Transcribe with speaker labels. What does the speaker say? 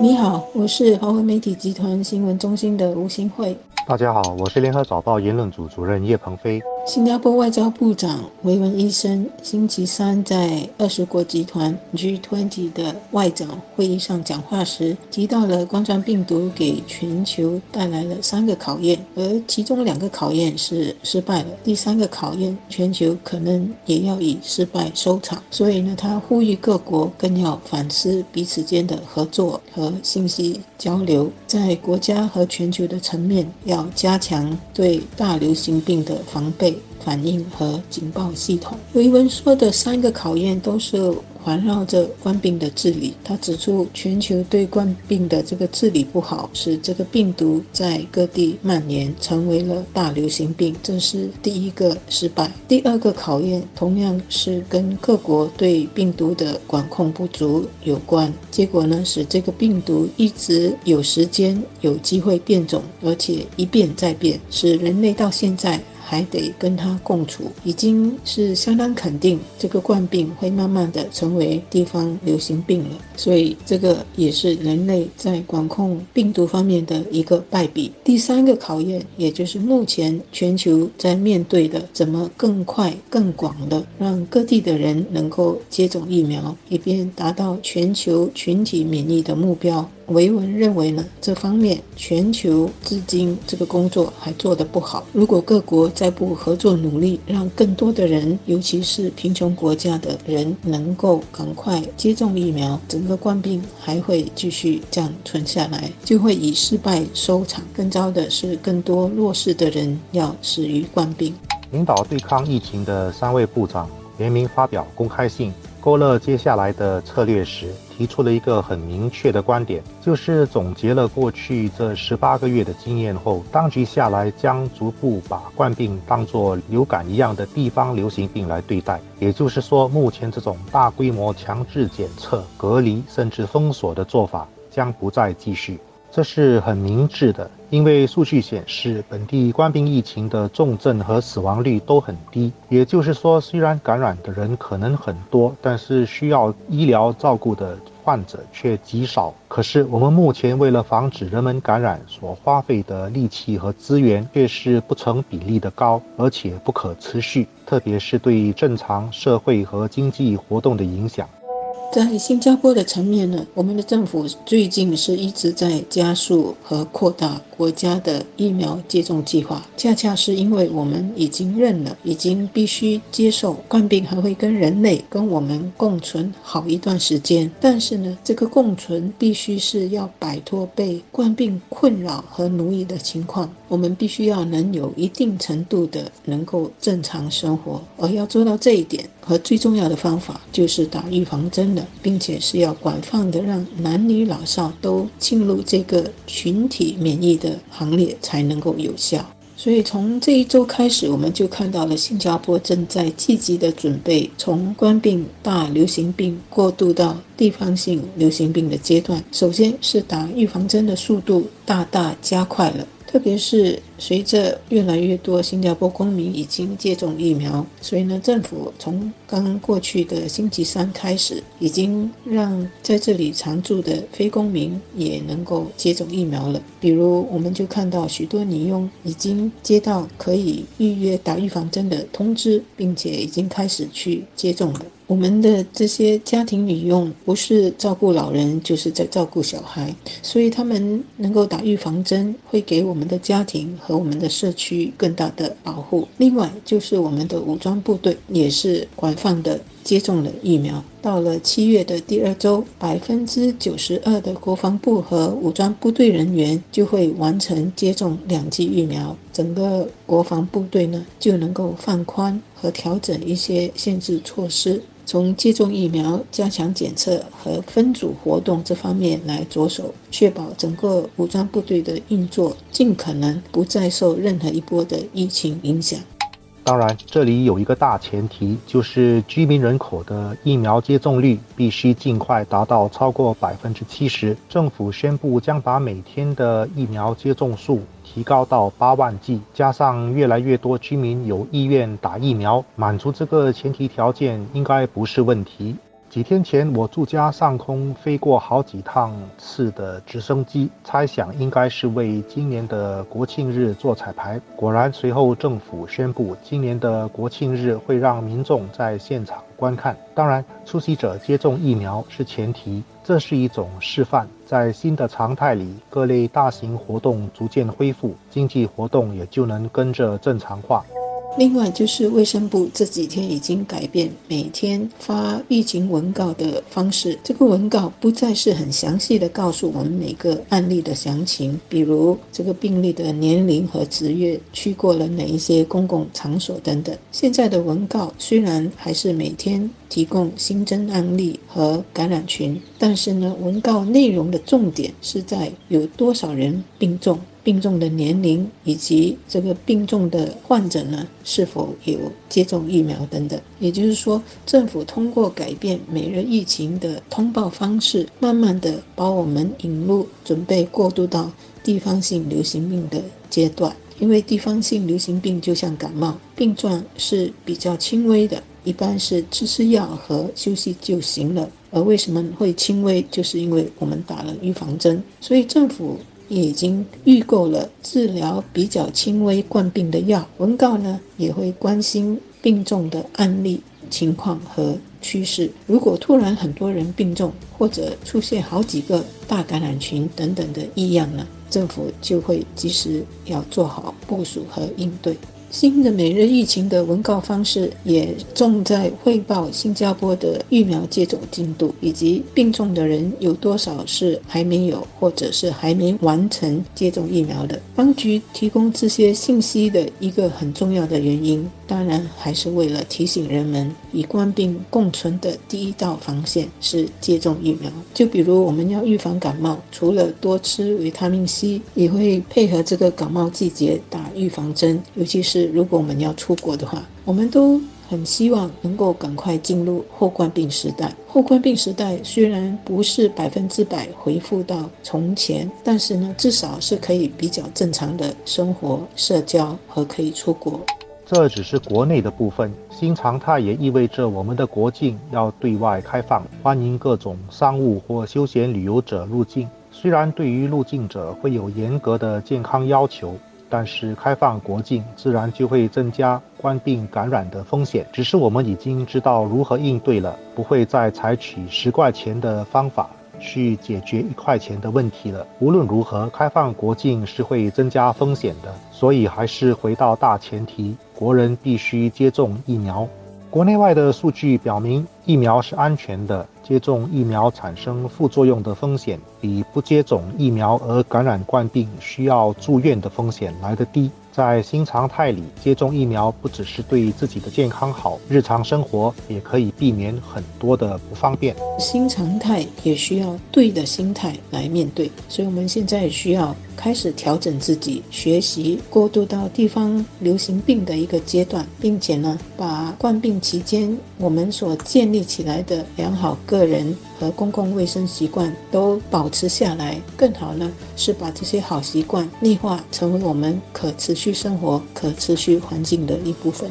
Speaker 1: 你好，我是华为媒体集团新闻中心的吴新慧。
Speaker 2: 大家好，我是联合早报言论组主任叶鹏飞。
Speaker 1: 新加坡外交部长维文医生星期三在二十国集团 G20 的外长会议上讲话时，提到了冠状病毒给全球带来了三个考验，而其中两个考验是失败了，第三个考验全球可能也要以失败收场。所以呢，他呼吁各国更要反思彼此间的合作和信息交流，在国家和全球的层面要加强对大流行病的防备。反应和警报系统。维文说的三个考验都是。环绕着冠病的治理，他指出，全球对冠病的这个治理不好，使这个病毒在各地蔓延，成为了大流行病，这是第一个失败。第二个考验同样是跟各国对病毒的管控不足有关，结果呢，使这个病毒一直有时间有机会变种，而且一变再变，使人类到现在。还得跟它共处，已经是相当肯定，这个冠病会慢慢的成为地方流行病了。所以这个也是人类在管控病毒方面的一个败笔。第三个考验，也就是目前全球在面对的，怎么更快、更广的让各地的人能够接种疫苗，以便达到全球群体免疫的目标。维文认为呢，这方面全球至今这个工作还做得不好。如果各国再不合作努力，让更多的人，尤其是贫穷国家的人，能够赶快接种疫苗，整个冠病还会继续这样存下来，就会以失败收场。更糟的是，更多弱势的人要死于冠病。
Speaker 2: 领导对抗疫情的三位部长联名发表公开信。勾勒接下来的策略时，提出了一个很明确的观点，就是总结了过去这十八个月的经验后，当局下来将逐步把冠病当作流感一样的地方流行病来对待。也就是说，目前这种大规模强制检测、隔离甚至封锁的做法将不再继续。这是很明智的，因为数据显示，本地冠病疫情的重症和死亡率都很低。也就是说，虽然感染的人可能很多，但是需要医疗照顾的患者却极少。可是，我们目前为了防止人们感染所花费的力气和资源却是不成比例的高，而且不可持续，特别是对正常社会和经济活动的影响。
Speaker 1: 在新加坡的层面呢，我们的政府最近是一直在加速和扩大国家的疫苗接种计划。恰恰是因为我们已经认了，已经必须接受冠病还会跟人类跟我们共存好一段时间。但是呢，这个共存必须是要摆脱被冠病困扰和奴役的情况。我们必须要能有一定程度的能够正常生活，而要做到这一点。和最重要的方法就是打预防针并且是要广泛的让男女老少都进入这个群体免疫的行列，才能够有效。所以从这一周开始，我们就看到了新加坡正在积极的准备从冠病大流行病过渡到地方性流行病的阶段。首先是打预防针的速度大大加快了。特别是随着越来越多新加坡公民已经接种疫苗，所以呢，政府从刚过去的星期三开始，已经让在这里常住的非公民也能够接种疫苗了。比如，我们就看到许多女佣已经接到可以预约打预防针的通知，并且已经开始去接种了。我们的这些家庭女佣不是照顾老人，就是在照顾小孩，所以他们能够打预防针，会给我们的家庭和我们的社区更大的保护。另外，就是我们的武装部队也是广泛的接种了疫苗。到了七月的第二周，百分之九十二的国防部和武装部队人员就会完成接种两剂疫苗，整个国防部队呢就能够放宽和调整一些限制措施。从接种疫苗、加强检测和分组活动这方面来着手，确保整个武装部队的运作尽可能不再受任何一波的疫情影响。
Speaker 2: 当然，这里有一个大前提，就是居民人口的疫苗接种率必须尽快达到超过百分之七十。政府宣布将把每天的疫苗接种数提高到八万剂，加上越来越多居民有意愿打疫苗，满足这个前提条件应该不是问题。几天前，我住家上空飞过好几趟次的直升机，猜想应该是为今年的国庆日做彩排。果然，随后政府宣布，今年的国庆日会让民众在现场观看。当然，出席者接种疫苗是前提。这是一种示范，在新的常态里，各类大型活动逐渐恢复，经济活动也就能跟着正常化。
Speaker 1: 另外就是卫生部这几天已经改变每天发疫情文告的方式，这个文告不再是很详细的告诉我们每个案例的详情，比如这个病例的年龄和职业，去过了哪一些公共场所等等。现在的文告虽然还是每天提供新增案例和感染群，但是呢，文告内容的重点是在有多少人病重。病重的年龄以及这个病重的患者呢，是否有接种疫苗等等。也就是说，政府通过改变每日疫情的通报方式，慢慢的把我们引入准备过渡到地方性流行病的阶段。因为地方性流行病就像感冒，病状是比较轻微的，一般是吃吃药和休息就行了。而为什么会轻微，就是因为我们打了预防针，所以政府。已经预购了治疗比较轻微冠病的药。文告呢也会关心病重的案例情况和趋势。如果突然很多人病重，或者出现好几个大感染群等等的异样呢，政府就会及时要做好部署和应对。新的每日疫情的文告方式也重在汇报新加坡的疫苗接种进度，以及病重的人有多少是还没有或者是还没完成接种疫苗的。当局提供这些信息的一个很重要的原因。当然，还是为了提醒人们，与冠病共存的第一道防线是接种疫苗。就比如我们要预防感冒，除了多吃维他命 C，也会配合这个感冒季节打预防针。尤其是如果我们要出国的话，我们都很希望能够赶快进入后冠病时代。后冠病时代虽然不是百分之百恢复到从前，但是呢，至少是可以比较正常的生活、社交和可以出国。
Speaker 2: 这只是国内的部分，新常态也意味着我们的国境要对外开放，欢迎各种商务或休闲旅游者入境。虽然对于入境者会有严格的健康要求，但是开放国境自然就会增加冠病感染的风险。只是我们已经知道如何应对了，不会再采取十块钱的方法。去解决一块钱的问题了。无论如何，开放国境是会增加风险的，所以还是回到大前提：国人必须接种疫苗。国内外的数据表明，疫苗是安全的。接种疫苗产生副作用的风险，比不接种疫苗而感染冠病需要住院的风险来得低。在新常态里，接种疫苗不只是对自己的健康好，日常生活也可以避免很多的不方便。
Speaker 1: 新常态也需要对的心态来面对，所以我们现在需要开始调整自己，学习过渡到地方流行病的一个阶段，并且呢，把冠病期间我们所建立起来的良好个人和公共卫生习惯都保持下来。更好呢，是把这些好习惯内化，成为我们可持续。生活可持续环境的一部分。